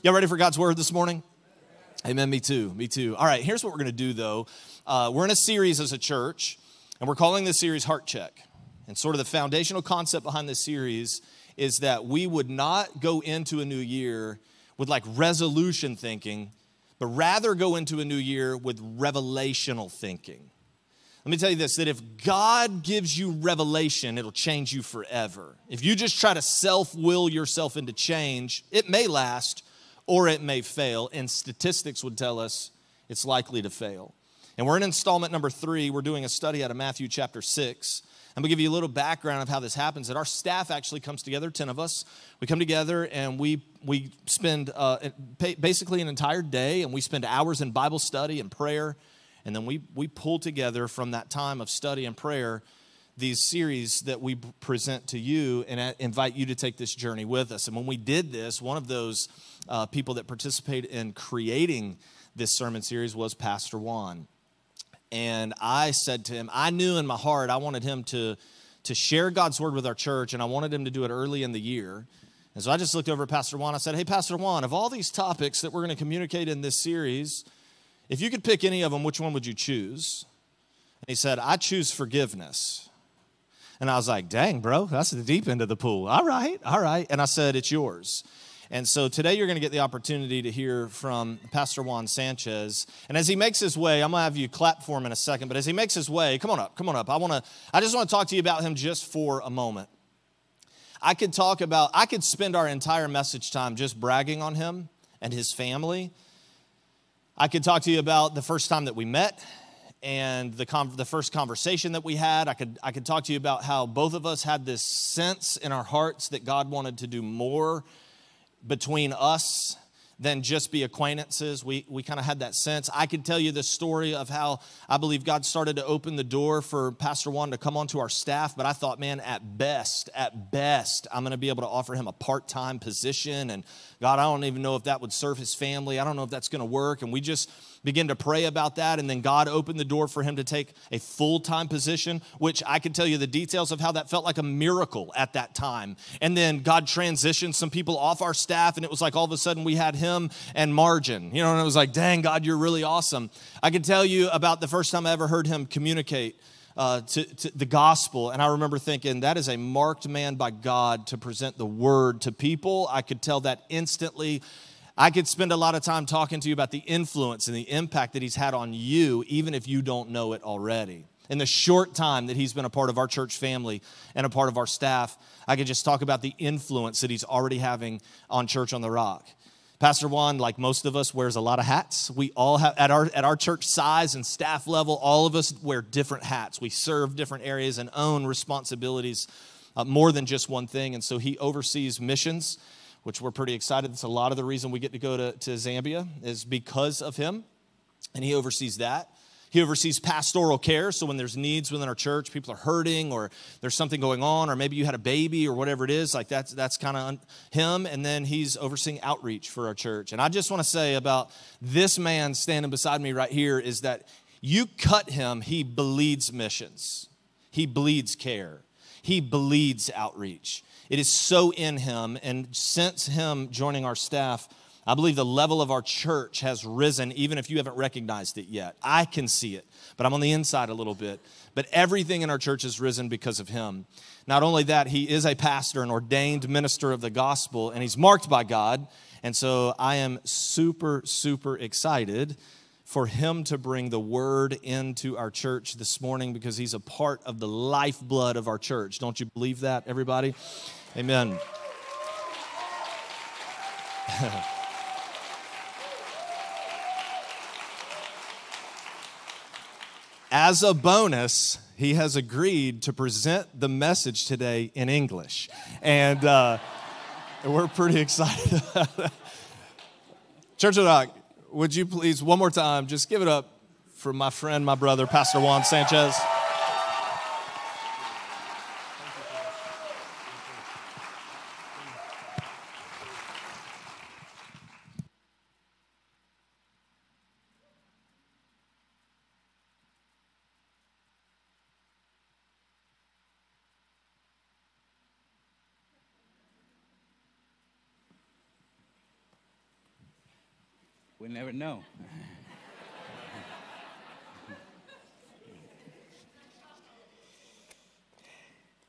Y'all ready for God's word this morning? Amen. Me too. Me too. All right, here's what we're going to do though. Uh, we're in a series as a church, and we're calling this series Heart Check. And sort of the foundational concept behind this series is that we would not go into a new year with like resolution thinking, but rather go into a new year with revelational thinking. Let me tell you this that if God gives you revelation, it'll change you forever. If you just try to self will yourself into change, it may last or it may fail. And statistics would tell us it's likely to fail. And we're in installment number three. We're doing a study out of Matthew chapter six. I'm gonna give you a little background of how this happens. That our staff actually comes together, 10 of us. We come together and we, we spend uh, basically an entire day and we spend hours in Bible study and prayer and then we, we pull together from that time of study and prayer these series that we present to you and invite you to take this journey with us. And when we did this, one of those uh, people that participated in creating this sermon series was Pastor Juan. And I said to him, I knew in my heart I wanted him to, to share God's word with our church, and I wanted him to do it early in the year. And so I just looked over at Pastor Juan. I said, Hey, Pastor Juan, of all these topics that we're going to communicate in this series, if you could pick any of them, which one would you choose? And he said, I choose forgiveness. And I was like, dang, bro, that's the deep end of the pool. All right, all right. And I said, it's yours. And so today you're going to get the opportunity to hear from Pastor Juan Sanchez. And as he makes his way, I'm going to have you clap for him in a second, but as he makes his way, come on up, come on up. I want to I just want to talk to you about him just for a moment. I could talk about I could spend our entire message time just bragging on him and his family I could talk to you about the first time that we met and the, con- the first conversation that we had. I could, I could talk to you about how both of us had this sense in our hearts that God wanted to do more between us than just be acquaintances. We, we kind of had that sense. I could tell you the story of how I believe God started to open the door for Pastor Juan to come onto our staff, but I thought, man, at best, at best, I'm going to be able to offer him a part time position. And God, I don't even know if that would serve his family. I don't know if that's going to work. And we just, begin to pray about that. And then God opened the door for him to take a full time position, which I can tell you the details of how that felt like a miracle at that time. And then God transitioned some people off our staff, and it was like all of a sudden we had him and Margin, you know, and it was like, dang, God, you're really awesome. I can tell you about the first time I ever heard him communicate. Uh, to, to, the gospel. And I remember thinking, that is a marked man by God to present the word to people. I could tell that instantly. I could spend a lot of time talking to you about the influence and the impact that he's had on you, even if you don't know it already. In the short time that he's been a part of our church family and a part of our staff, I could just talk about the influence that he's already having on Church on the Rock. Pastor Juan, like most of us, wears a lot of hats. We all have, at our, at our church size and staff level, all of us wear different hats. We serve different areas and own responsibilities uh, more than just one thing. And so he oversees missions which we're pretty excited. That's a lot of the reason we get to go to, to Zambia is because of him, and he oversees that. He oversees pastoral care. So when there's needs within our church, people are hurting or there's something going on, or maybe you had a baby or whatever it is, like that's, that's kind of him. And then he's overseeing outreach for our church. And I just want to say about this man standing beside me right here is that you cut him, he bleeds missions, he bleeds care, he bleeds outreach. It is so in him. And since him joining our staff, I believe the level of our church has risen, even if you haven't recognized it yet. I can see it, but I'm on the inside a little bit. But everything in our church has risen because of him. Not only that, he is a pastor, an ordained minister of the gospel, and he's marked by God. And so I am super, super excited for him to bring the word into our church this morning because he's a part of the lifeblood of our church. Don't you believe that, everybody? Amen. As a bonus, he has agreed to present the message today in English. And uh, we're pretty excited. Church of Rock, would you please, one more time, just give it up for my friend, my brother, Pastor Juan Sanchez. Never know.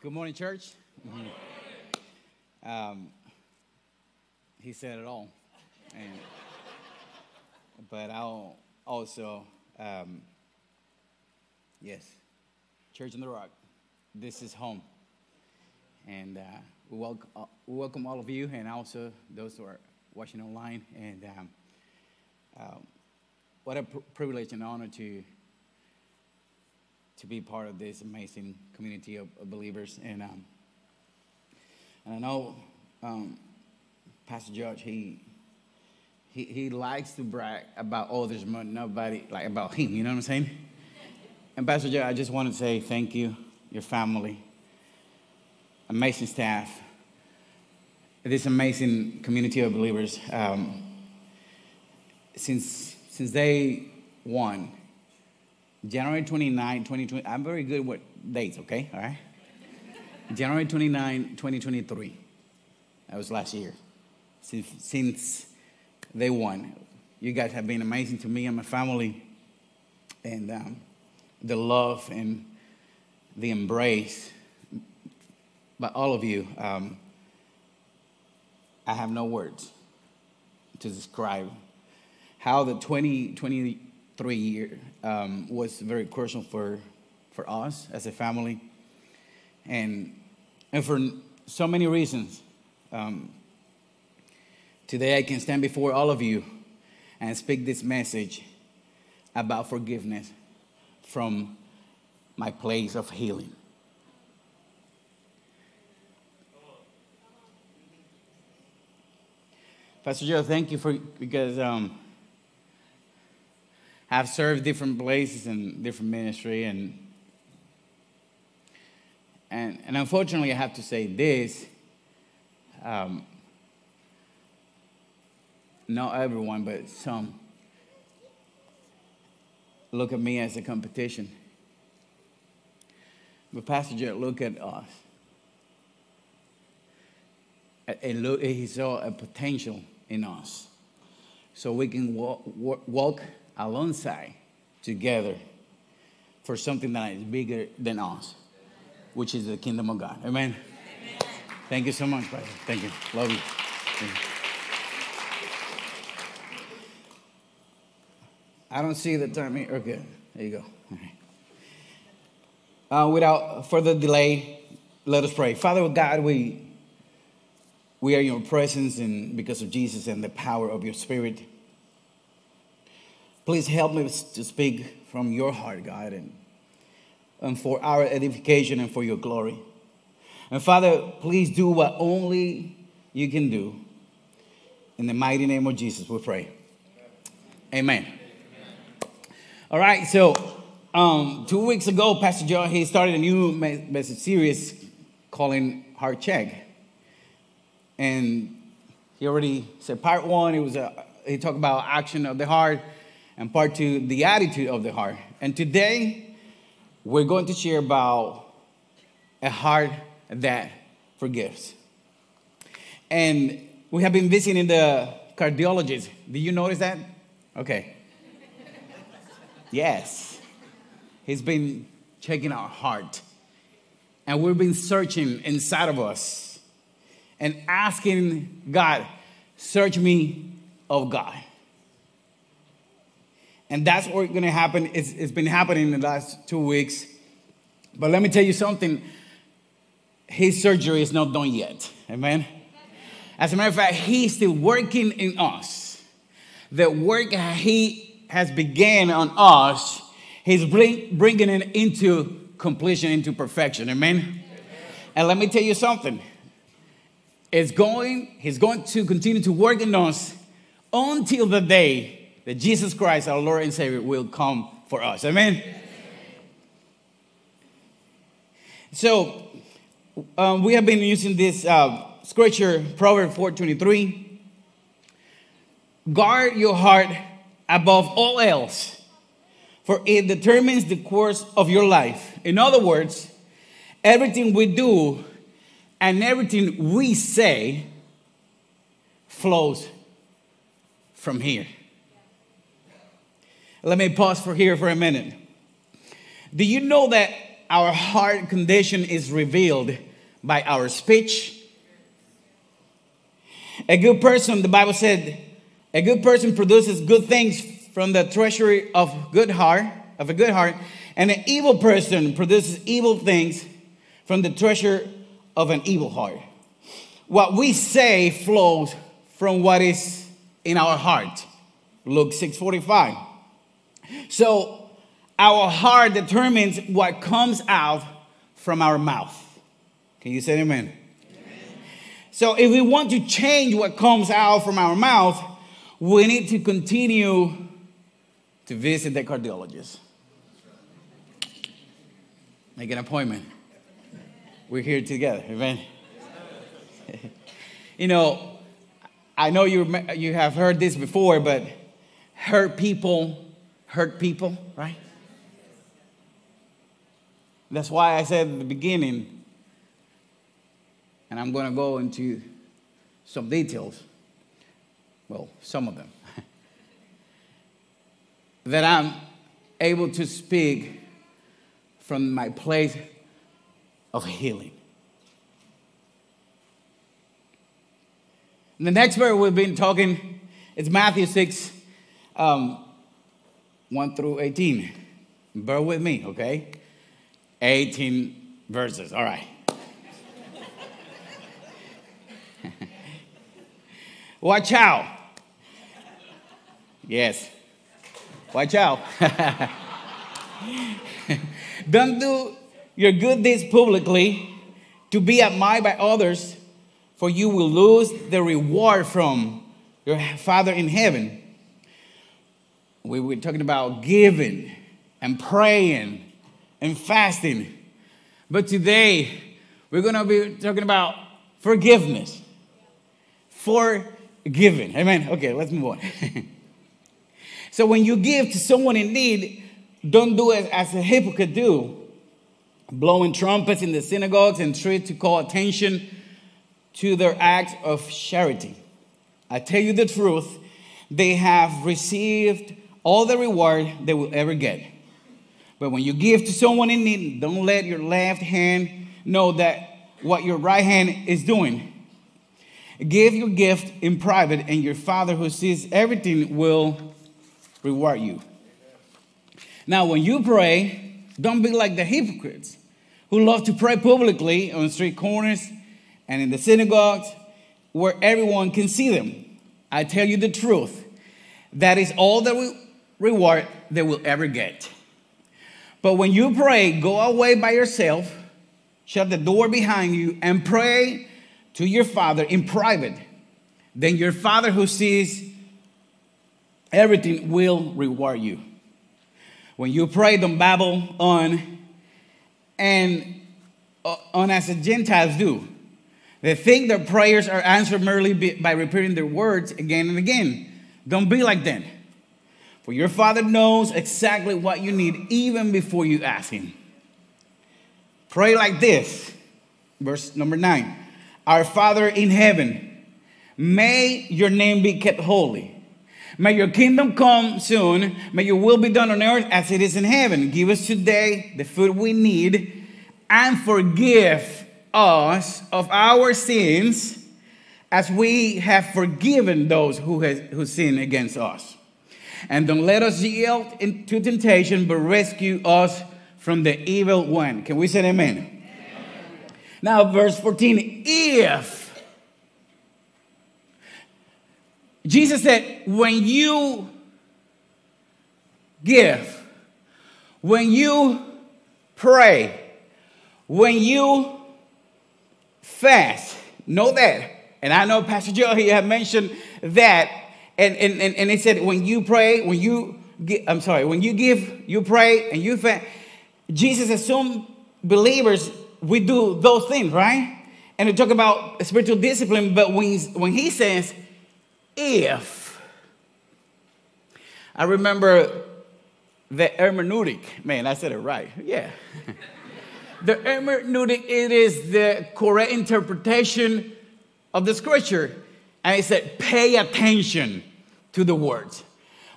Good morning, church. Um, he said it all, and but I'll also um, yes, Church in the Rock. This is home, and uh, we welcome uh, we welcome all of you, and also those who are watching online. And um, um, what a pr- privilege and honor to to be part of this amazing community of, of believers. And um, and I know um, Pastor George he. He, he likes to brag about others, but nobody like about him. You know what I'm saying? And Pastor George, I just want to say thank you, your family, amazing staff, this amazing community of believers. Um, since since day one, January 29, 2020, I'm very good with dates, okay? All right? January 29, 2023. That was last year. Since, since day one, you guys have been amazing to me and my family. And um, the love and the embrace by all of you, um, I have no words to describe how the 2023 year um, was very crucial for, for us as a family and, and for so many reasons. Um, today I can stand before all of you and speak this message about forgiveness from my place of healing. Pastor Josh, thank you for because um, I've served different places and different ministry and and and unfortunately I have to say this. Um, not everyone, but some look at me as a competition. But Pastor Josh, look at us. And look, he saw a potential in us. So we can walk, walk alongside together for something that is bigger than us, which is the kingdom of God. Amen. Amen. Thank you so much, Pastor. Thank you. Love you. Thank you. I don't see the time here. Okay, there you go. Uh, without further delay, let us pray. Father God, we we are in your presence, and because of Jesus and the power of your Spirit, please help me to speak from your heart, God, and, and for our edification and for your glory. And Father, please do what only you can do. In the mighty name of Jesus, we pray. Amen. All right, so um, two weeks ago, Pastor John he started a new message series calling Heart Check, and he already said part one. It was a he talked about action of the heart, and part two, the attitude of the heart. And today, we're going to share about a heart that forgives. And we have been visiting the cardiologist. Did you notice that? Okay. Yes. He's been checking our heart. And we've been searching inside of us and asking God, search me of God. And that's what's going to happen. It's, it's been happening in the last two weeks. But let me tell you something his surgery is not done yet. Amen. As a matter of fact, he's still working in us. The work he has began on us, he's bring, bringing it into completion, into perfection. Amen? Amen? And let me tell you something. It's going, he's going to continue to work in us until the day that Jesus Christ, our Lord and Savior, will come for us. Amen? So, um, we have been using this uh, scripture, Proverbs 4.23. Guard your heart above all else, for it determines the course of your life. In other words, everything we do and everything we say flows from here. Let me pause for here for a minute. Do you know that our heart condition is revealed by our speech? A good person, the Bible said, a good person produces good things from the treasury of good heart, of a good heart, and an evil person produces evil things from the treasure of an evil heart. What we say flows from what is in our heart. Luke 6:45. So our heart determines what comes out from our mouth. Can you say amen? So if we want to change what comes out from our mouth, we need to continue to visit the cardiologist. Make an appointment. We're here together, amen. you know, I know you, you have heard this before, but hurt people hurt people, right? That's why I said at the beginning, and I'm going to go into some details, well, some of them, that I'm able to speak from my place of healing. And the next verse we've been talking is Matthew 6, um, 1 through 18. Bear with me, okay? 18 verses, all right. Watch out. Yes. Watch out. Don't do your good deeds publicly to be admired by others, for you will lose the reward from your Father in heaven. We were talking about giving and praying and fasting. But today, we're going to be talking about forgiveness. Forgiving. Amen. Okay, let's move on. so when you give to someone in need, don't do it as a hypocrite do, blowing trumpets in the synagogues and streets to call attention to their acts of charity. I tell you the truth, they have received all the reward they will ever get. But when you give to someone in need, don't let your left hand know that what your right hand is doing. Give your gift in private, and your Father who sees everything will reward you. Now, when you pray, don't be like the hypocrites who love to pray publicly on street corners and in the synagogues where everyone can see them. I tell you the truth, that is all that we reward they will ever get. But when you pray, go away by yourself, shut the door behind you, and pray to your Father in private. Then your Father who sees everything will reward you. When you pray, don't babble on and uh, on as the Gentiles do. They think their prayers are answered merely by repeating their words again and again. Don't be like them. For your Father knows exactly what you need even before you ask Him. Pray like this. Verse number nine Our Father in heaven, may your name be kept holy. May your kingdom come soon. May your will be done on earth as it is in heaven. Give us today the food we need and forgive us of our sins as we have forgiven those who, has, who sin against us. And don't let us yield into temptation, but rescue us from the evil one. Can we say amen? amen? Now, verse 14 if Jesus said, when you give, when you pray, when you fast, know that. And I know Pastor Josh, he had mentioned that and, and, and, and it said, when you pray, when you, give, I'm sorry, when you give, you pray, and you fast. Jesus assumed believers, we do those things, right? And we talk about spiritual discipline, but when, when he says, if, I remember the hermeneutic, man, I said it right, yeah. the hermeneutic, it is the correct interpretation of the scripture. And he said, pay attention to the words.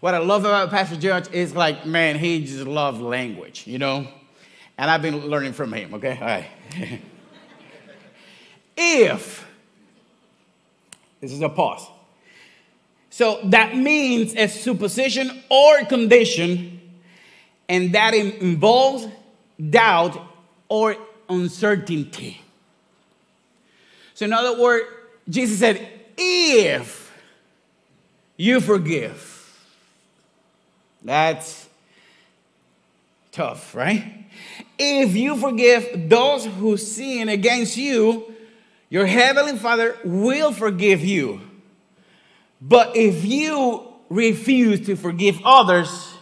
What I love about Pastor George is like, man, he just loves language, you know? And I've been learning from him, okay? All right. if, this is a pause. So that means a supposition or condition, and that involves doubt or uncertainty. So, in other words, Jesus said, if you forgive, that's tough, right? If you forgive those who sin against you, your heavenly Father will forgive you. But if you refuse to forgive others,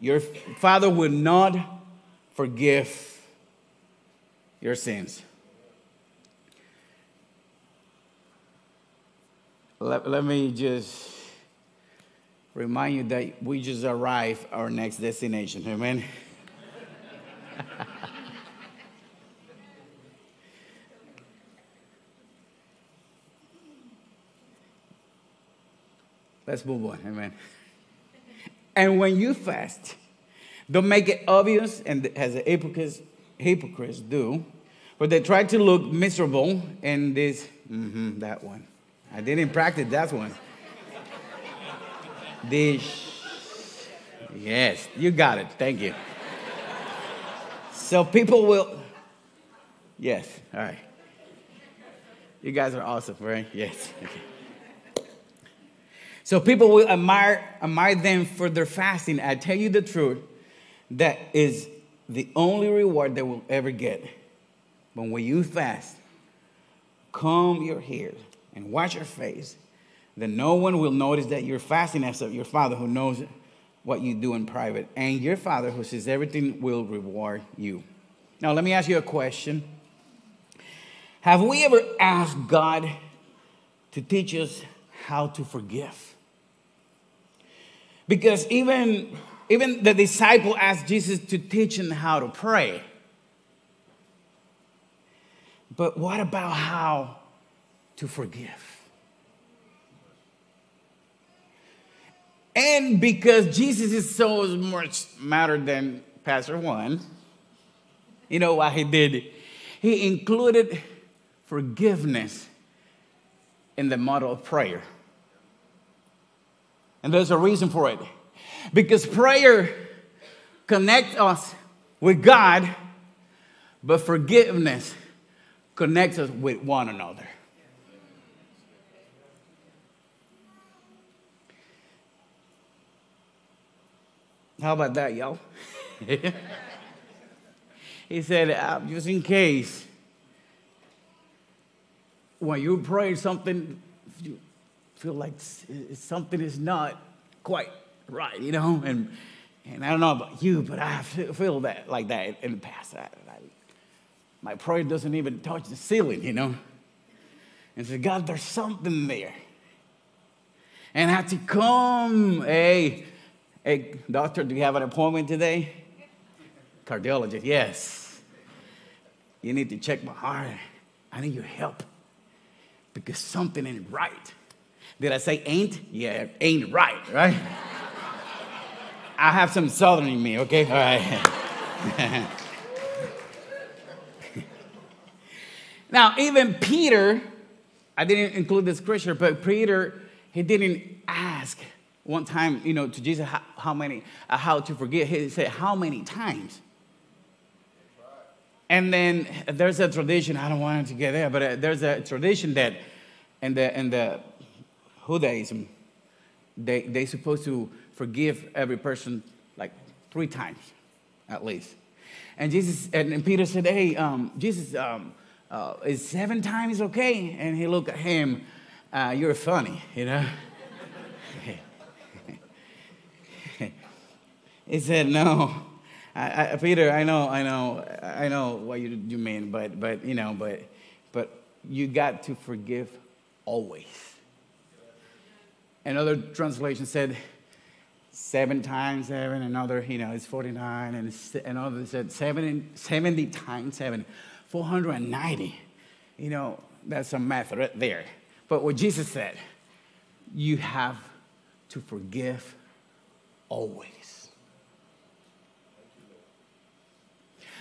your Father will not forgive your sins. Let, let me just remind you that we just arrived our next destination. Amen. Let's move on. Amen. And when you fast, don't make it obvious and as the hypocrites, hypocrites do, but they try to look miserable in this, mm-hmm, that one. I didn't practice that one. This, yes, you got it. Thank you. So people will, yes, all right. You guys are awesome, right? Yes. Okay. So people will admire, admire them for their fasting. I tell you the truth, that is the only reward they will ever get. But when you fast, comb your hair and wash your face, then no one will notice that you're fasting except your Father who knows what you do in private. And your Father who sees everything will reward you. Now, let me ask you a question. Have we ever asked God to teach us how to forgive? Because even, even the disciple asked Jesus to teach him how to pray. But what about how to forgive? And because Jesus is so much matter than Pastor Juan, you know what he did? It? He included forgiveness in the model of prayer. And there's a reason for it. Because prayer connects us with God, but forgiveness connects us with one another. How about that, y'all? he said, uh, just in case, when you pray something, you feel like something is not quite right, you know? And, and I don't know about you, but I feel that like that in the past. I, I, my prayer doesn't even touch the ceiling, you know? And say, God, there's something there. And I have to come, hey, hey, doctor, do you have an appointment today? Cardiologist, yes. You need to check my heart. I need your help because something ain't right. Did I say ain't? Yeah, ain't right, right? I have some southern in me, okay? All right. now, even Peter, I didn't include this scripture, but Peter, he didn't ask one time, you know, to Jesus how, how many, uh, how to forgive. He said, how many times? And then there's a tradition, I don't want to get there, but uh, there's a tradition that in the, in the Judaism, they, they supposed to forgive every person like three times at least. And Jesus, and, Peter said, hey, um, Jesus, um, uh, is seven times okay? And he looked at him, uh, you're funny, you know? He said, no. I, I, Peter, I know, I know, I know what you, you mean, but, but, you know, but, but you got to forgive always. Another translation said seven times seven, another, you know, it's 49, and another said 70, 70 times seven, 490. You know, that's some math right there. But what Jesus said, you have to forgive always.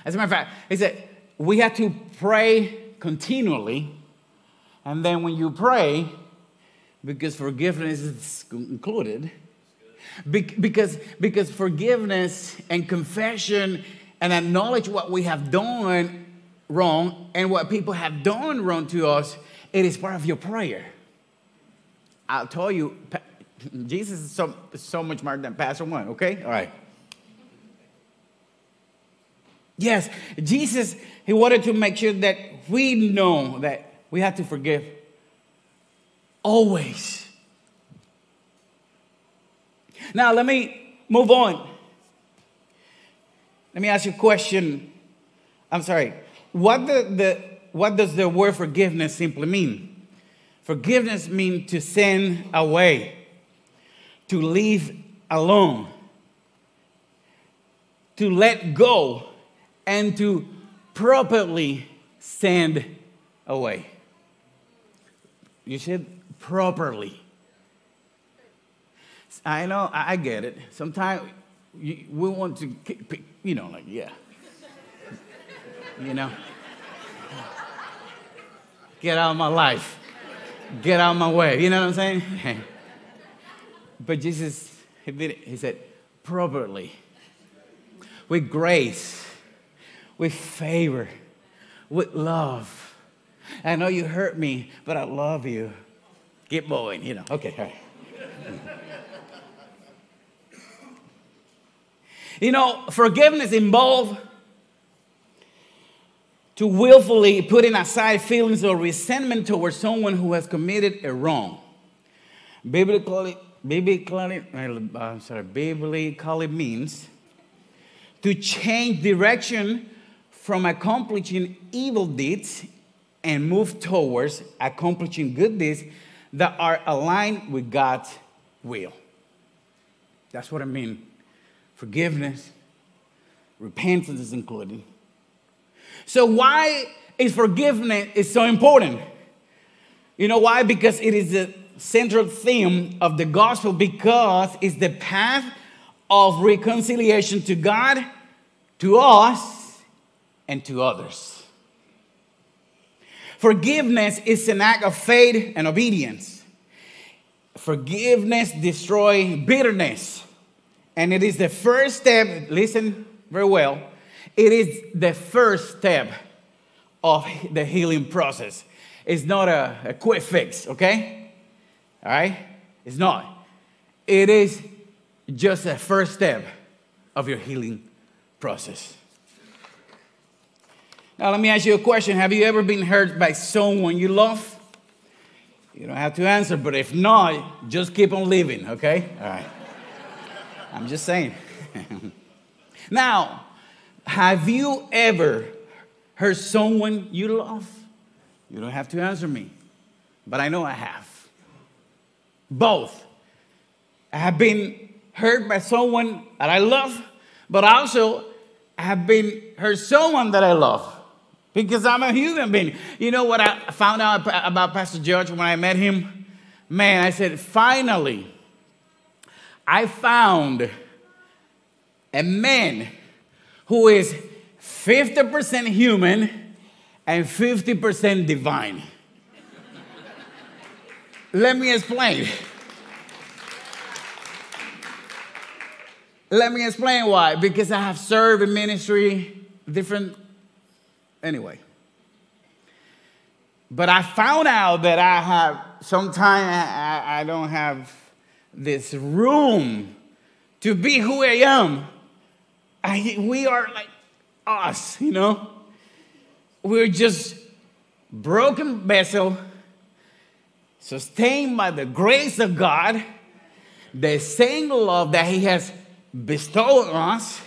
As a matter of fact, he said, we have to pray continually. And then when you pray, because forgiveness is included, because, because forgiveness and confession and acknowledge what we have done wrong and what people have done wrong to us, it is part of your prayer. I'll tell you, Jesus is so, so much more than Pastor Juan, okay? All right. Yes, Jesus, he wanted to make sure that we know that we have to forgive always. Now, let me move on. Let me ask you a question. I'm sorry. What, the, the, what does the word forgiveness simply mean? Forgiveness means to send away, to leave alone, to let go, and to properly send away. You said properly. I know, I get it. Sometimes we want to, you know, like, yeah. You know? Get out of my life. Get out of my way. You know what I'm saying? but Jesus, he did it. He said, properly, with grace, with favor, with love. I know you hurt me, but I love you. Get moving, you know. Okay, all right. You know, forgiveness involves to willfully putting aside feelings of resentment towards someone who has committed a wrong. Biblically, biblically, I'm sorry, biblically means to change direction from accomplishing evil deeds and move towards accomplishing good deeds that are aligned with God's will. That's what I mean forgiveness, repentance is included. So, why is forgiveness is so important? You know why? Because it is the central theme of the gospel, because it's the path of reconciliation to God, to us, and to others. Forgiveness is an act of faith and obedience. Forgiveness destroys bitterness and it is the first step, listen very well, it is the first step of the healing process. It's not a, a quick fix, okay? All right? It's not. It is just a first step of your healing process. Now, let me ask you a question Have you ever been hurt by someone you love? You don't have to answer, but if not, just keep on living, okay? All right. I'm just saying. now, have you ever hurt someone you love? You don't have to answer me, but I know I have. Both. I have been hurt by someone that I love, but also I have been hurt someone that I love because I'm a human being. You know what I found out about Pastor George when I met him? Man, I said, finally, I found a man who is 50% human and 50% divine. Let me explain. Let me explain why. Because I have served in ministry, different, anyway. But I found out that I have, sometimes I, I don't have this room to be who I am. I, we are like us, you know? We're just broken vessel, sustained by the grace of God, the same love that He has bestowed on us,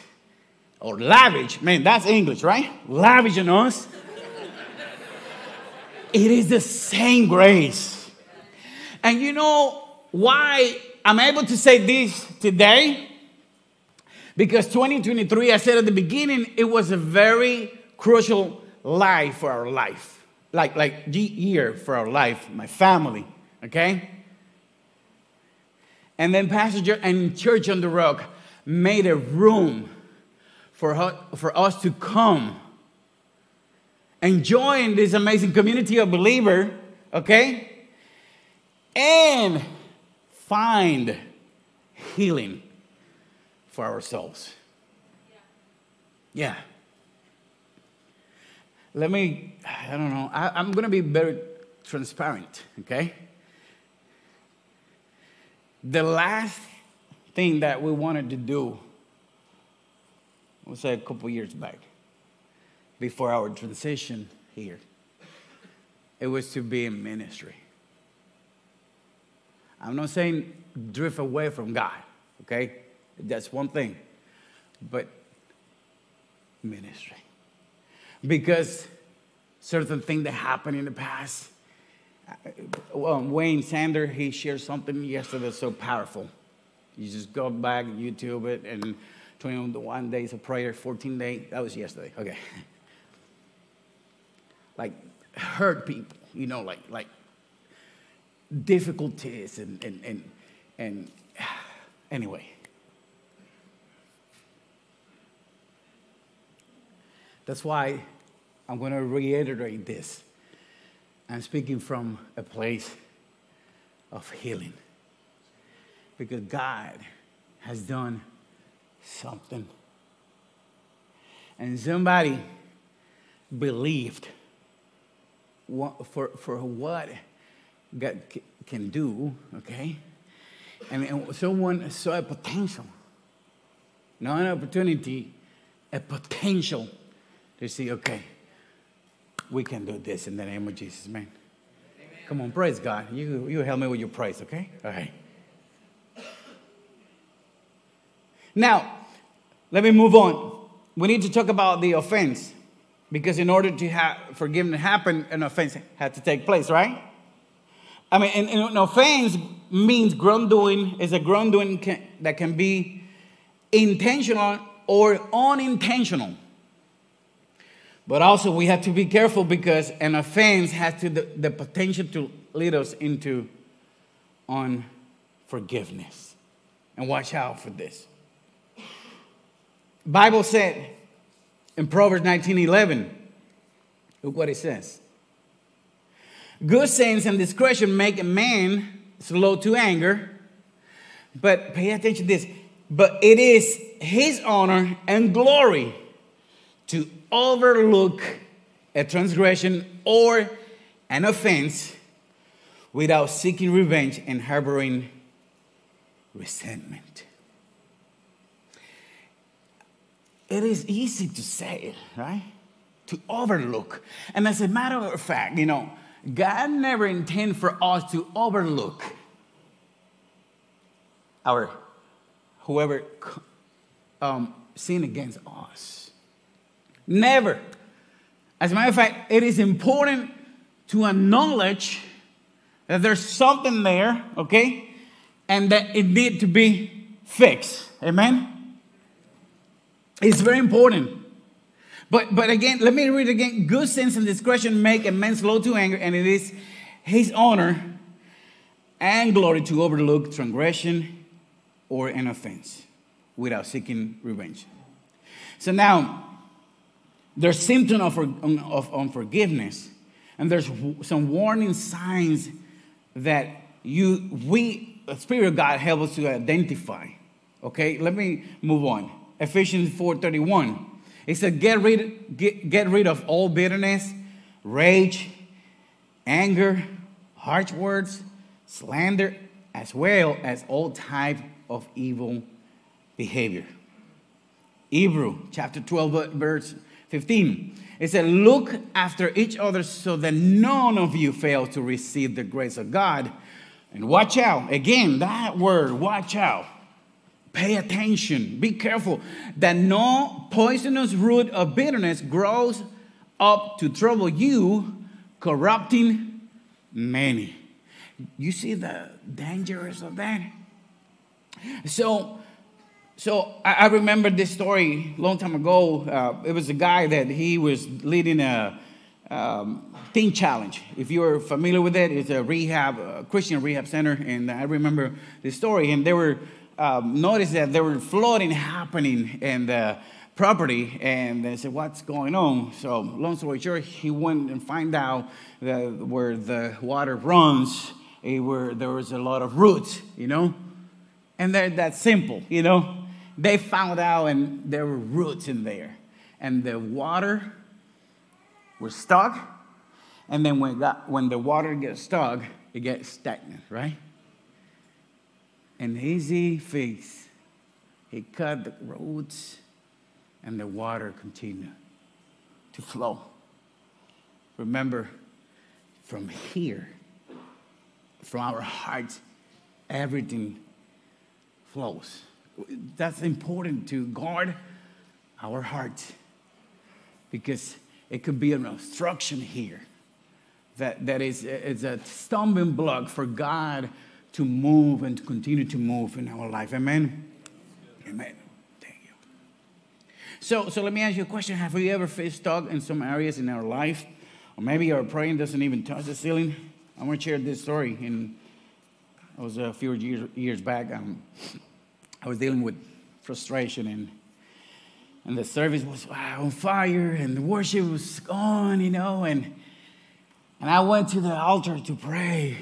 or lavish, man, that's English, right? Lavish on us. it is the same grace. And you know why I'm able to say this today because 2023, I said at the beginning, it was a very crucial life for our life, like like year for our life, my family, okay. And then Pastor and Church on the Rock made a room for, for us to come and join this amazing community of believer, okay? And find healing for ourselves. Yeah. Let me, I don't know, I, I'm going to be very transparent, okay? The last thing that we wanted to do was a couple years back, before our transition here. It was to be in ministry. I'm not saying drift away from God, okay? That's one thing. But ministry. Because certain things that happened in the past, uh, well, Wayne Sander, he shared something yesterday so powerful. You just go back, YouTube it, and 21 days of prayer, 14 days. That was yesterday. Okay. like hurt people, you know, like like difficulties and and and and anyway. That's why I'm going to reiterate this. I'm speaking from a place of healing. Because God has done something. And somebody believed for, for what God can do, okay? And someone saw a potential, not an opportunity, a potential to see, okay, we can do this in the name of Jesus, man. Amen. Come on, praise God. You, you help me with your praise, okay? All right. Now, let me move on. We need to talk about the offense because in order to have forgiveness happen, an offense had to take place, right? I mean, and, and an offense means wrongdoing is a wrongdoing that can be intentional or unintentional. But also, we have to be careful because an offense has to the, the potential to lead us into unforgiveness. And watch out for this. Bible said in Proverbs 19:11, look what it says. Good sense and discretion make a man slow to anger, but pay attention to this. But it is his honor and glory to overlook a transgression or an offense without seeking revenge and harboring resentment. It is easy to say, right? To overlook. And as a matter of fact, you know, God never intended for us to overlook our whoever um, sinned against us. Never. As a matter of fact, it is important to acknowledge that there's something there, okay, and that it need to be fixed. Amen. It's very important. But but again, let me read again. Good sense and discretion make a man slow to anger, and it is his honor and glory to overlook transgression or an offense without seeking revenge. So now there's symptom of, of unforgiveness, and there's some warning signs that you, we, the Spirit of God, help us to identify. Okay, let me move on. Ephesians 4:31. It said, get rid, get, get rid of all bitterness, rage, anger, harsh words, slander, as well as all type of evil behavior. Hebrew chapter 12, verse 15. It said, Look after each other so that none of you fail to receive the grace of God. And watch out. Again, that word, watch out. Pay attention. Be careful that no poisonous root of bitterness grows up to trouble you, corrupting many. You see the dangers of that? So, so I, I remember this story a long time ago. Uh, it was a guy that he was leading a, um, Teen Challenge. If you're familiar with it, it's a rehab, a Christian rehab center. And I remember this story. And they were, um, noticed that there were flooding happening in the property. And they said, what's going on? So long story short, he went and find out that where the water runs, it where there was a lot of roots, you know? And they're that simple, you know? They found out and there were roots in there. And the water was stuck. And then when, got, when the water gets stuck, it gets stagnant, right? And easy fix, he cut the roads, and the water continued to flow. Remember, from here, from our hearts, everything flows. That's important to guard our hearts because it could be an obstruction here that, that is it's a stumbling block for God to move and to continue to move in our life. Amen? Amen. Thank you. So, so let me ask you a question. Have you ever faced stuck in some areas in our life? Or maybe our praying doesn't even touch the ceiling? I want to share this story. In, it was a few years, years back. Um, I was dealing with frustration and and the service was on fire and the worship was on, you know, and and I went to the altar to pray.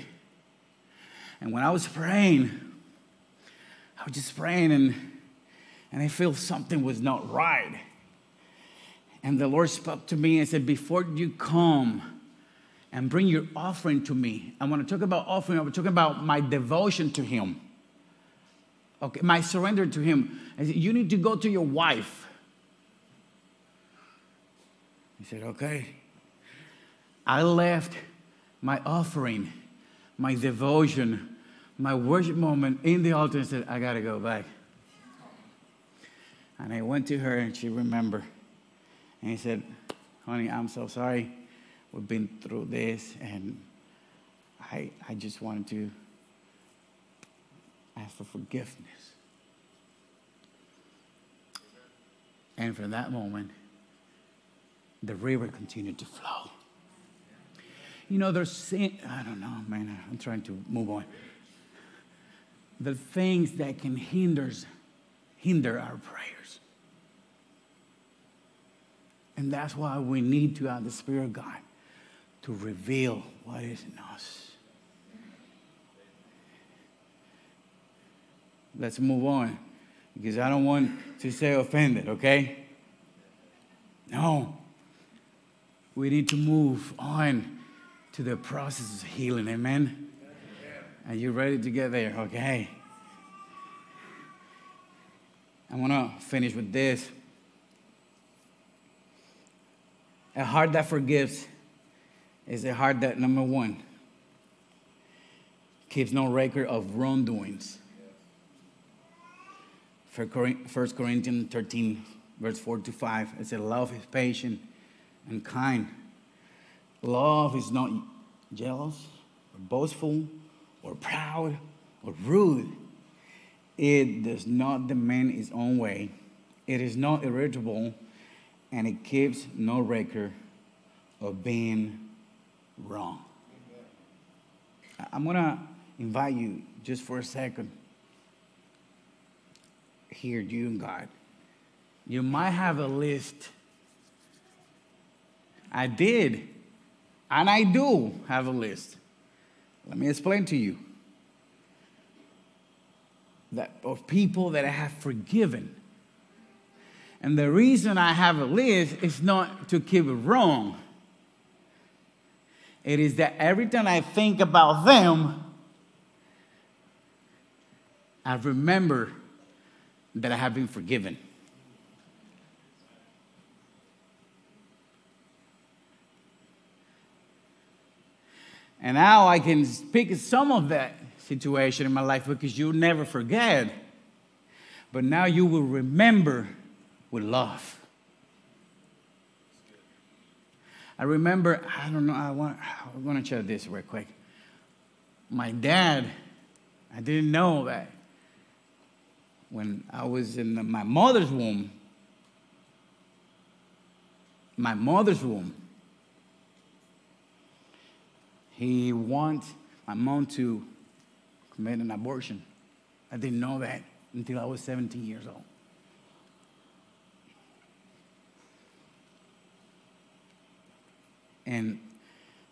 And when I was praying, I was just praying and and I felt something was not right. And the Lord spoke to me and said, Before you come and bring your offering to me, I want to talk about offering, I'm talking about my devotion to Him. Okay, my surrender to Him. I said, You need to go to your wife he said, Okay. I left my offering, my devotion, my worship moment in the altar and said, I got to go back. And I went to her and she remembered. And he said, Honey, I'm so sorry. We've been through this and I, I just wanted to ask for forgiveness. And from that moment, the river continued to flow. You know, there's sin, I don't know, man, I'm trying to move on. The things that can hinder, hinder our prayers. And that's why we need to have the Spirit of God to reveal what is in us. Let's move on because I don't want to say offended, okay? No we need to move on to the process of healing. Amen? Are you ready to get there? Okay. I want to finish with this. A heart that forgives is a heart that, number one, keeps no record of wrongdoings. 1 Corinthians 13, verse 4 to 5, it says, Love is patient and kind. Love is not jealous or boastful or proud or rude. It does not demand its own way. It is not irritable and it keeps no record of being wrong. I'm going to invite you just for a second here, you and God. You might have a list I did, and I do have a list. Let me explain to you that of people that I have forgiven. And the reason I have a list is not to keep it wrong. It is that every time I think about them, I remember that I have been forgiven. And now I can speak some of that situation in my life because you'll never forget. But now you will remember with love. I remember, I don't know, I want, I want to share this real quick. My dad, I didn't know that when I was in my mother's womb, my mother's womb, he wants my mom to commit an abortion. I didn't know that until I was 17 years old. And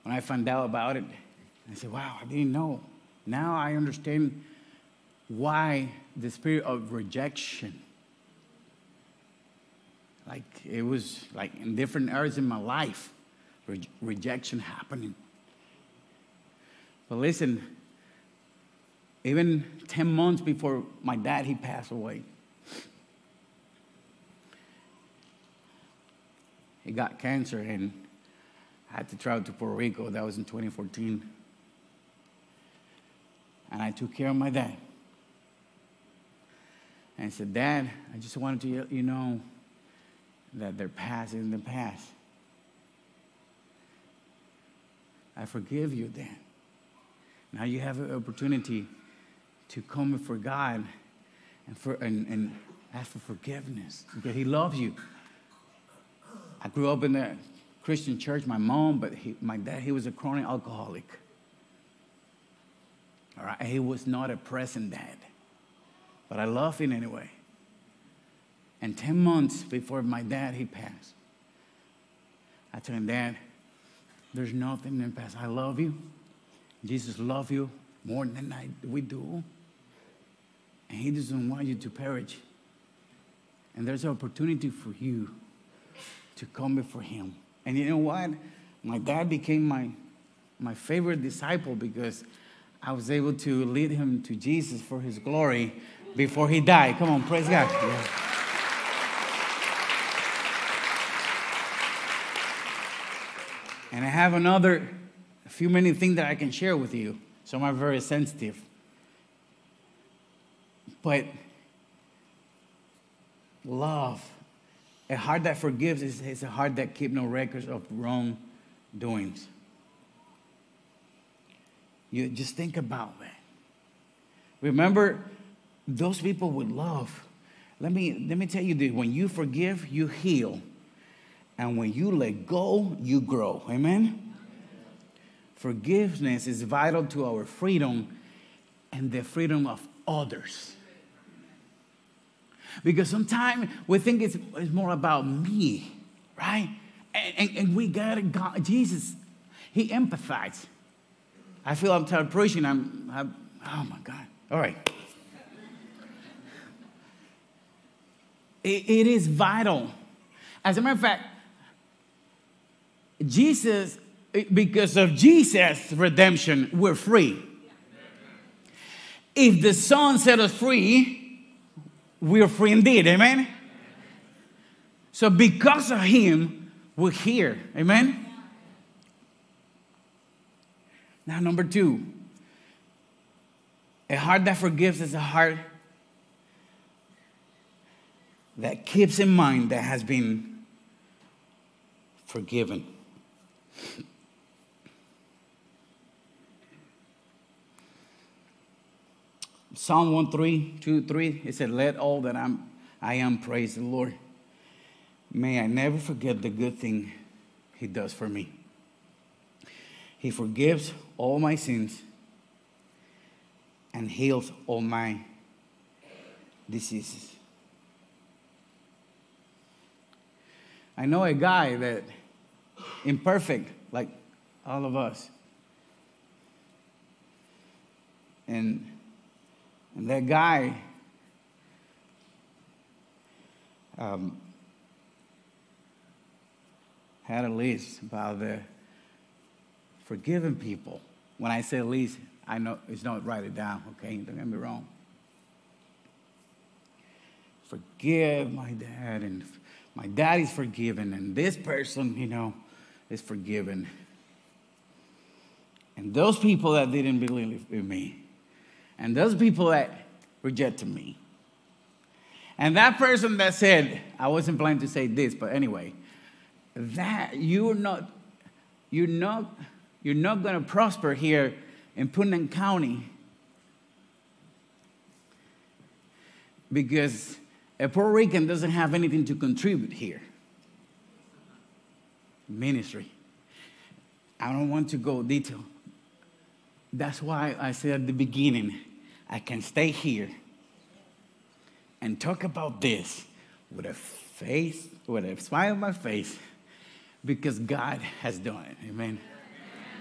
when I found out about it, I said, wow, I didn't know. Now I understand why the spirit of rejection, like it was like in different areas in my life, re- rejection happening. But listen, even 10 months before my dad, he passed away. He got cancer and I had to travel to Puerto Rico. That was in 2014. And I took care of my dad. And I said, Dad, I just wanted to let you know that their past is in the past. I forgive you, Dad. Now you have an opportunity to come before God and, for, and, and ask for forgiveness because He loves you. I grew up in a Christian church, my mom, but he, my dad, he was a chronic alcoholic. All right, he was not a present dad, but I love him anyway. And 10 months before my dad, he passed, I told him, Dad, there's nothing in the past. I love you. Jesus loves you more than I, we do. And he doesn't want you to perish. And there's an opportunity for you to come before him and you know what? My dad became my, my favorite disciple because I was able to lead him to Jesus for his glory before he died. Come on, praise God. Yeah. And I have another, a few many things that I can share with you. Some are very sensitive. But love a heart that forgives is, is a heart that keeps no records of wrong doings. You just think about that. Remember, those people with love. Let me let me tell you this: when you forgive, you heal, and when you let go, you grow. Amen. Forgiveness is vital to our freedom and the freedom of others. Because sometimes we think it's, it's more about me, right? And, and, and we got. God, Jesus, he empathized. I feel I'm tired preaching. I'm, I'm, oh my God. All right. It, it is vital. As a matter of fact, Jesus, because of Jesus' redemption, we're free. If the Son set us free, we are free indeed. Amen? So, because of Him, we're here. Amen? Now, number two, a heart that forgives is a heart that keeps in mind that has been forgiven. Psalm 1 3, 2, 3, it said, Let all that I'm, I am praise the Lord. May I never forget the good thing He does for me. He forgives all my sins and heals all my diseases. I know a guy that imperfect, like all of us. And and that guy um, had a list about the forgiving people. When I say list, I know it's not write it down, okay? Don't get me wrong. Forgive my dad, and my dad is forgiven, and this person, you know, is forgiven. And those people that didn't believe in me, and those people that rejected me. And that person that said, I wasn't planning to say this, but anyway, that you're not, you're not, you're not going to prosper here in Putnam County because a Puerto Rican doesn't have anything to contribute here. Ministry. I don't want to go detail, That's why I said at the beginning, I can stay here and talk about this with a face, with a smile on my face, because God has done it. Amen.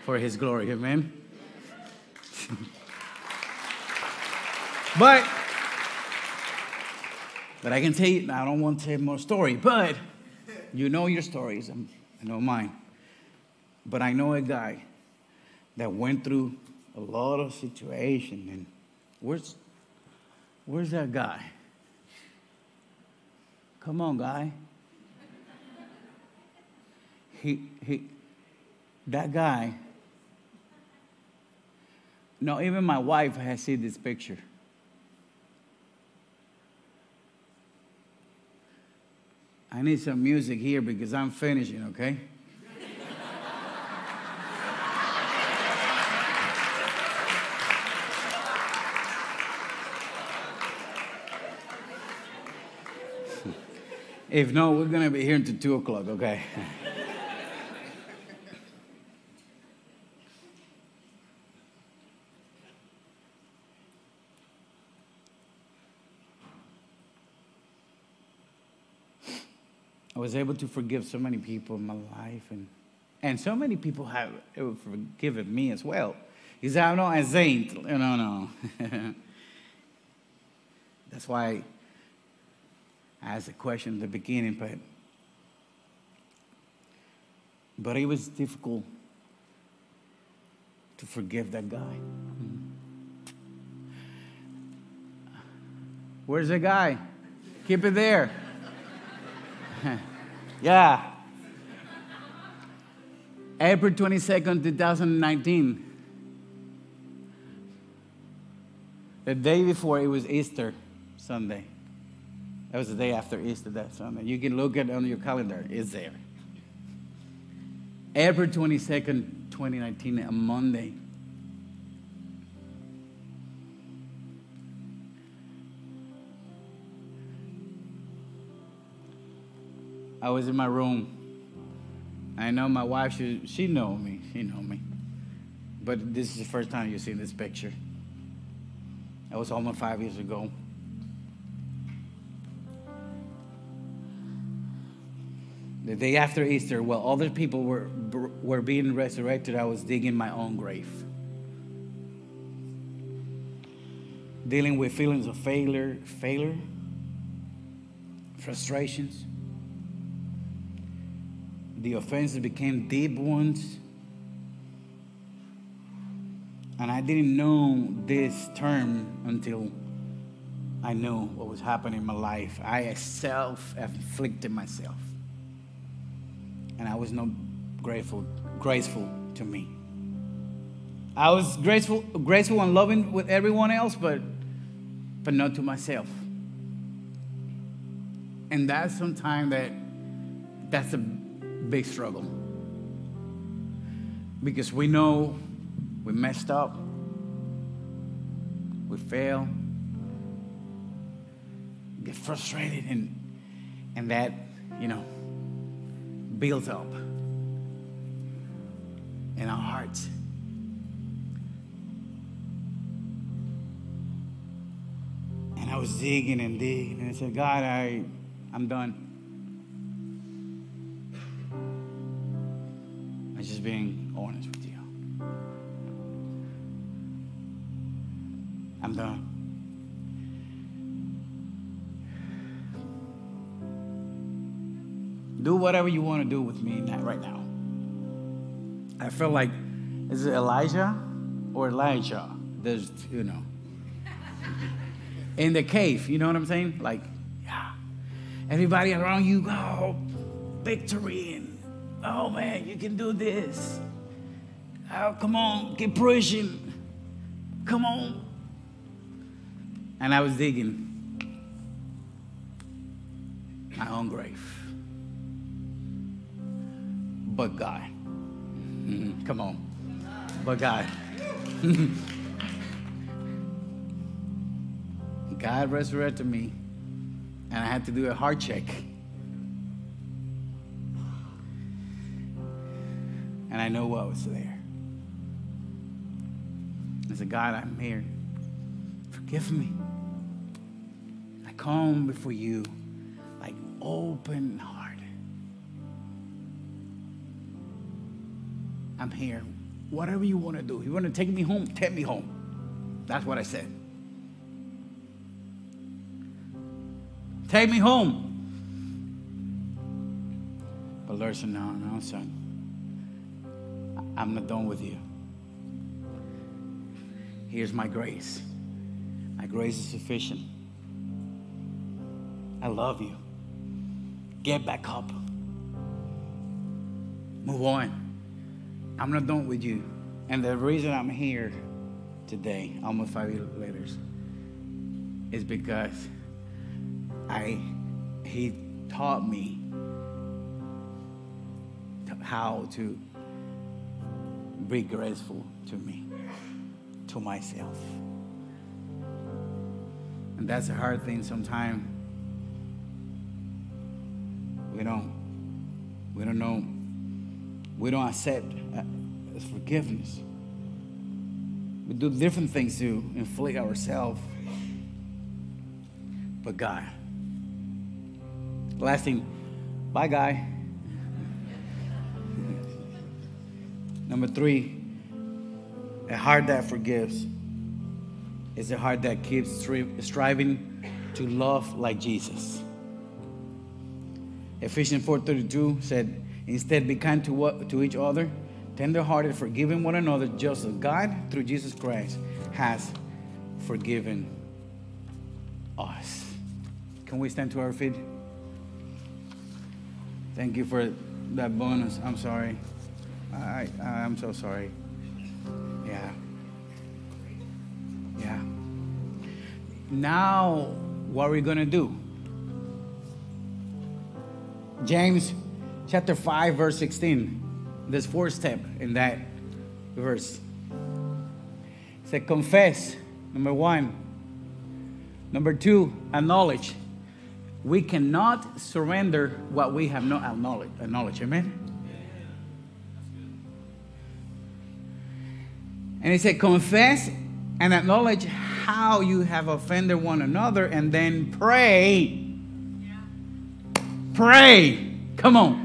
For his glory. Amen. but but I can tell you, I don't want to tell more story, but you know your stories. Um, I'm, I know mine. But I know a guy that went through a lot of situation and where's where's that guy? Come on, guy. He he that guy. No, even my wife has seen this picture. I need some music here because I'm finishing, okay? If not, we're gonna be here until two o'clock, okay? I was able to forgive so many people in my life, and, and so many people have forgiven me as well. He said, I'm not a saint. No, no. That's why asked the question at the beginning, but but it was difficult to forgive that guy. Where's the guy? Keep it there. yeah. April 22nd, 2019. The day before it was Easter Sunday. That was the day after Easter that Sunday. You can look at it on your calendar, it's there. April 22nd, 2019, a Monday. I was in my room. I know my wife, she, she know me. She know me. But this is the first time you see this picture. That was almost five years ago. The day after Easter, while other people were, were being resurrected, I was digging my own grave. Dealing with feelings of failure, failure, frustrations. The offenses became deep wounds. And I didn't know this term until I knew what was happening in my life. I self afflicted myself and I was not grateful, graceful to me. I was graceful, graceful and loving with everyone else, but but not to myself. And that's sometimes that that's a big struggle. Because we know we messed up, we fail, get frustrated and and that, you know, built up in our hearts. And I was digging and digging, and I said, God, I, I'm done. I'm just being honest with you. I'm done. Do whatever you want to do with me right now. I felt like, is it Elijah or Elijah? There's, you know, in the cave, you know what I'm saying? Like, yeah. Everybody around you, oh, victory, and oh man, you can do this. Oh, come on, keep pushing. Come on. And I was digging my own grave but God. Mm-hmm. Come on. But God. God resurrected me, and I had to do a heart check. And I know what was there. I said, God, I'm here. Forgive me. I come before you like open heart. I'm here. Whatever you want to do. You want to take me home? Take me home. That's what I said. Take me home. But Lord said, No, no, son. I'm not done with you. Here's my grace. My grace is sufficient. I love you. Get back up. Move on. I'm not done with you. And the reason I'm here today, almost five years later, is because I he taught me how to be graceful to me, to myself. And that's a hard thing sometimes. We don't we don't know we don't accept uh, forgiveness. We do different things to inflict ourselves. But God. Last thing, bye, guy. Number three, a heart that forgives is a heart that keeps stri- striving to love like Jesus. Ephesians 4:32 said, Instead, be kind to, what, to each other, tenderhearted, forgiving one another, just as God, through Jesus Christ, has forgiven us. Can we stand to our feet? Thank you for that bonus. I'm sorry. I, I I'm so sorry. Yeah. Yeah. Now, what are we going to do? James chapter 5, verse 16. There's four step in that verse. It said, confess, number one. Number two, acknowledge. We cannot surrender what we have not acknowledged. Acknowledge, amen? And he said, confess and acknowledge how you have offended one another, and then pray. Pray. Come on.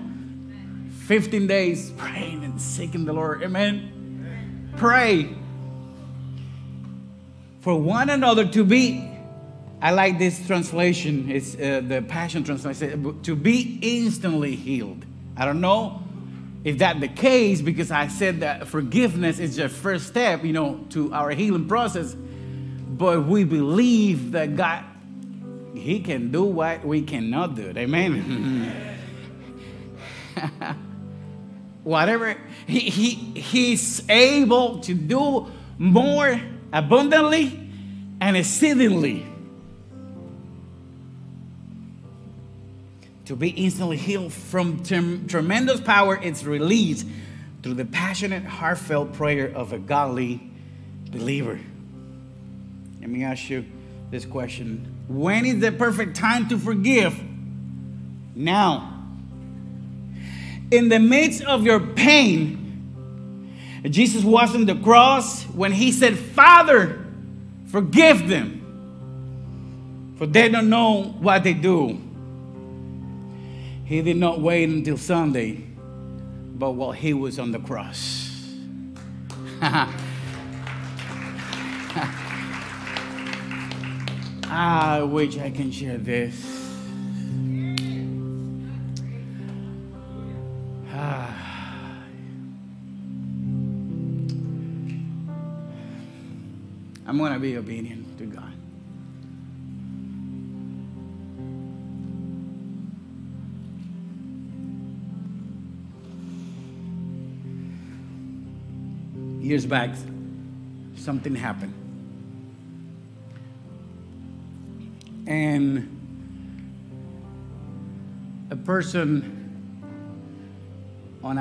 15 days praying and seeking the Lord. Amen. Pray for one another to be. I like this translation. It's uh, the Passion Translation. To be instantly healed. I don't know if that's the case because I said that forgiveness is the first step, you know, to our healing process. But we believe that God, He can do what we cannot do. Amen. whatever. He, he he's able to do more abundantly and exceedingly. To be instantly healed from tremendous power it's released through the passionate heartfelt prayer of a godly believer. Let me ask you this question. When is the perfect time to forgive? Now in the midst of your pain, Jesus was on the cross when he said, Father, forgive them, for they don't know what they do. He did not wait until Sunday, but while he was on the cross. I wish I can share this. I'm going to be obedient to God. Years back, something happened. And a person on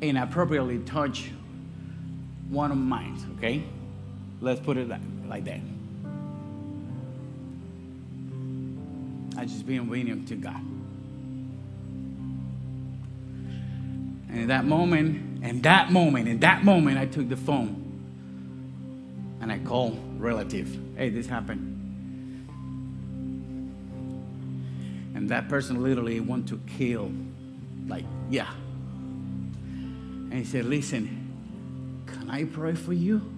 inappropriately touched one of mine, okay? Let's put it like that. I just being obedient to God. And in that moment, in that moment, in that moment, I took the phone and I call relative. Hey, this happened. And that person literally want to kill, like, yeah. And he said, listen, can I pray for you?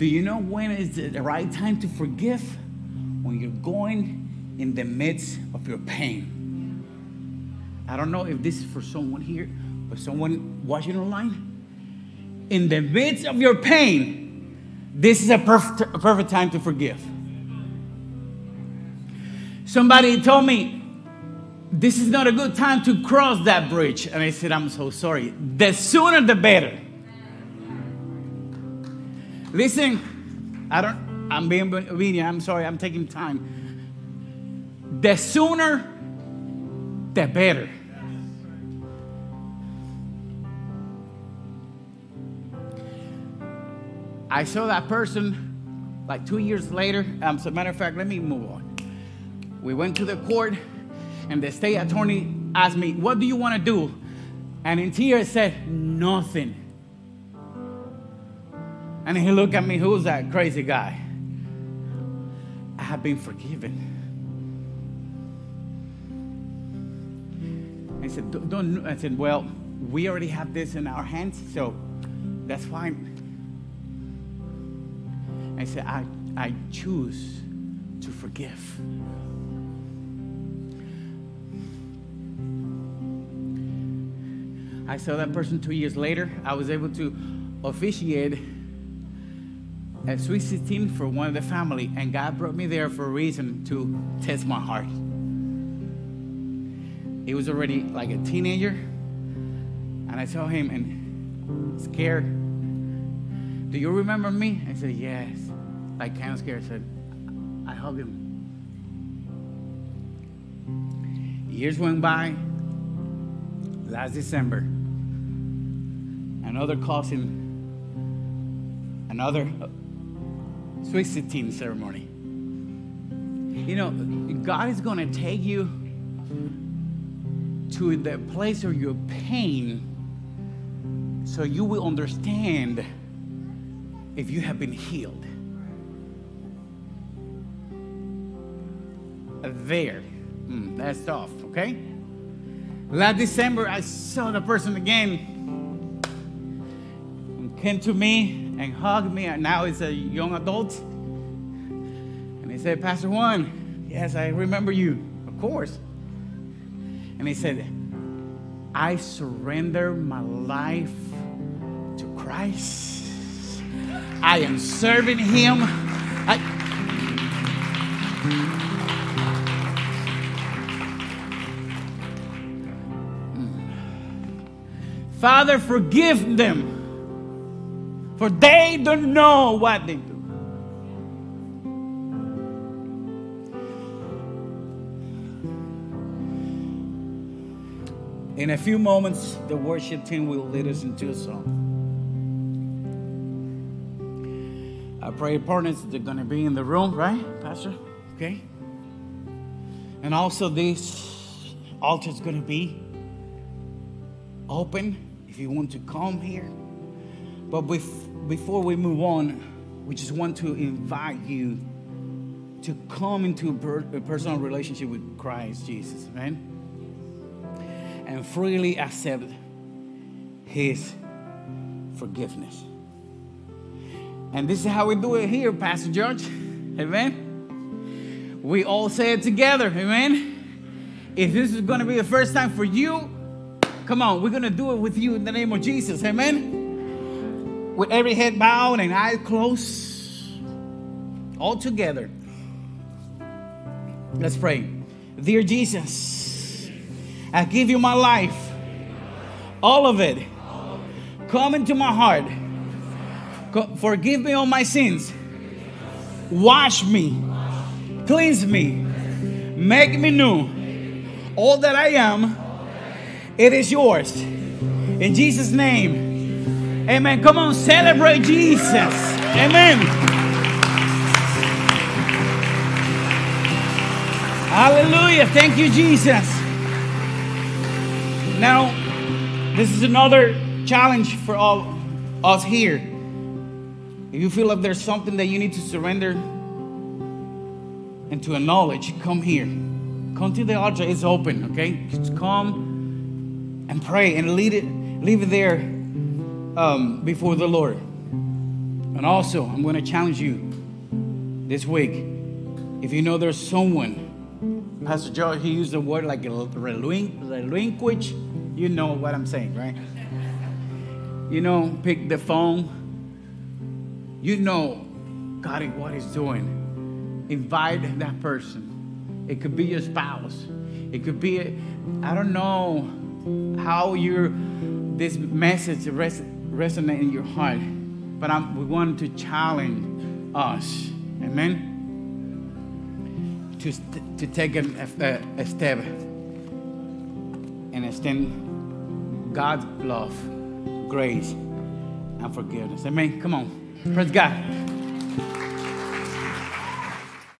Do you know when is the right time to forgive? When you're going in the midst of your pain. I don't know if this is for someone here, but someone watching online. In the midst of your pain, this is a perfect, a perfect time to forgive. Somebody told me, this is not a good time to cross that bridge. And I said, I'm so sorry. The sooner the better. Listen, I don't, I'm being obedient. I'm sorry, I'm taking time. The sooner, the better. I saw that person like two years later. Um, as a matter of fact, let me move on. We went to the court, and the state attorney asked me, What do you want to do? And in tears said, Nothing. And he looked at me, Who's that crazy guy? I have been forgiven. I said, don't, don't, I said, Well, we already have this in our hands, so that's fine. I said, I, I choose to forgive. I saw that person two years later. I was able to officiate a Sweet 16 for one of the family, and God brought me there for a reason to test my heart. He was already like a teenager, and I saw him and scared. Do you remember me? I said, Yes. Like kind of scared. I said, I hugged him. Years went by. Last December, another cousin, another 16 ceremony. You know, God is going to take you to the place of your pain so you will understand if you have been healed. There. Mm, that's tough, okay? Last December, I saw the person again. Came to me and hugged me, and now he's a young adult. And he said, Pastor Juan, yes, I remember you, of course. And he said, I surrender my life to Christ. I am serving Him. I, mm. Father, forgive them, for they don't know what they do. In a few moments, the worship team will lead us into a song. Our prayer partners, they're going to be in the room, right, Pastor? Okay. And also, this altar is going to be open if you want to come here. But bef- before we move on, we just want to invite you to come into a, per- a personal relationship with Christ Jesus, man and freely accept His forgiveness. And this is how we do it here, Pastor George. Amen. We all say it together. Amen. If this is going to be the first time for you, come on, we're going to do it with you in the name of Jesus. Amen. With every head bowed and eyes closed, all together. Let's pray. Dear Jesus, I give you my life, all of it. Come into my heart. Forgive me all my sins. Wash me. Cleanse me. Make me new. All that I am, it is yours. In Jesus' name. Amen. Come on, celebrate Jesus. Amen. Hallelujah. Thank you, Jesus. Now, this is another challenge for all us here, if you feel like there's something that you need to surrender and to acknowledge, come here. Come to the altar, it's open, okay? Just come and pray and leave it, leave it there um, before the Lord. And also, I'm going to challenge you this week. If you know there's someone, Pastor Joe, he used the word like relinqu- relinquish. You know what I'm saying, right? You know, pick the phone. You know God what He's doing. Invite that person. It could be your spouse. It could be, I don't know how your this message res, resonate in your heart, but I'm, we want to challenge us, amen, to, st- to take a, a, a step and extend God's love, grace, and forgiveness. Amen. Come on, praise God.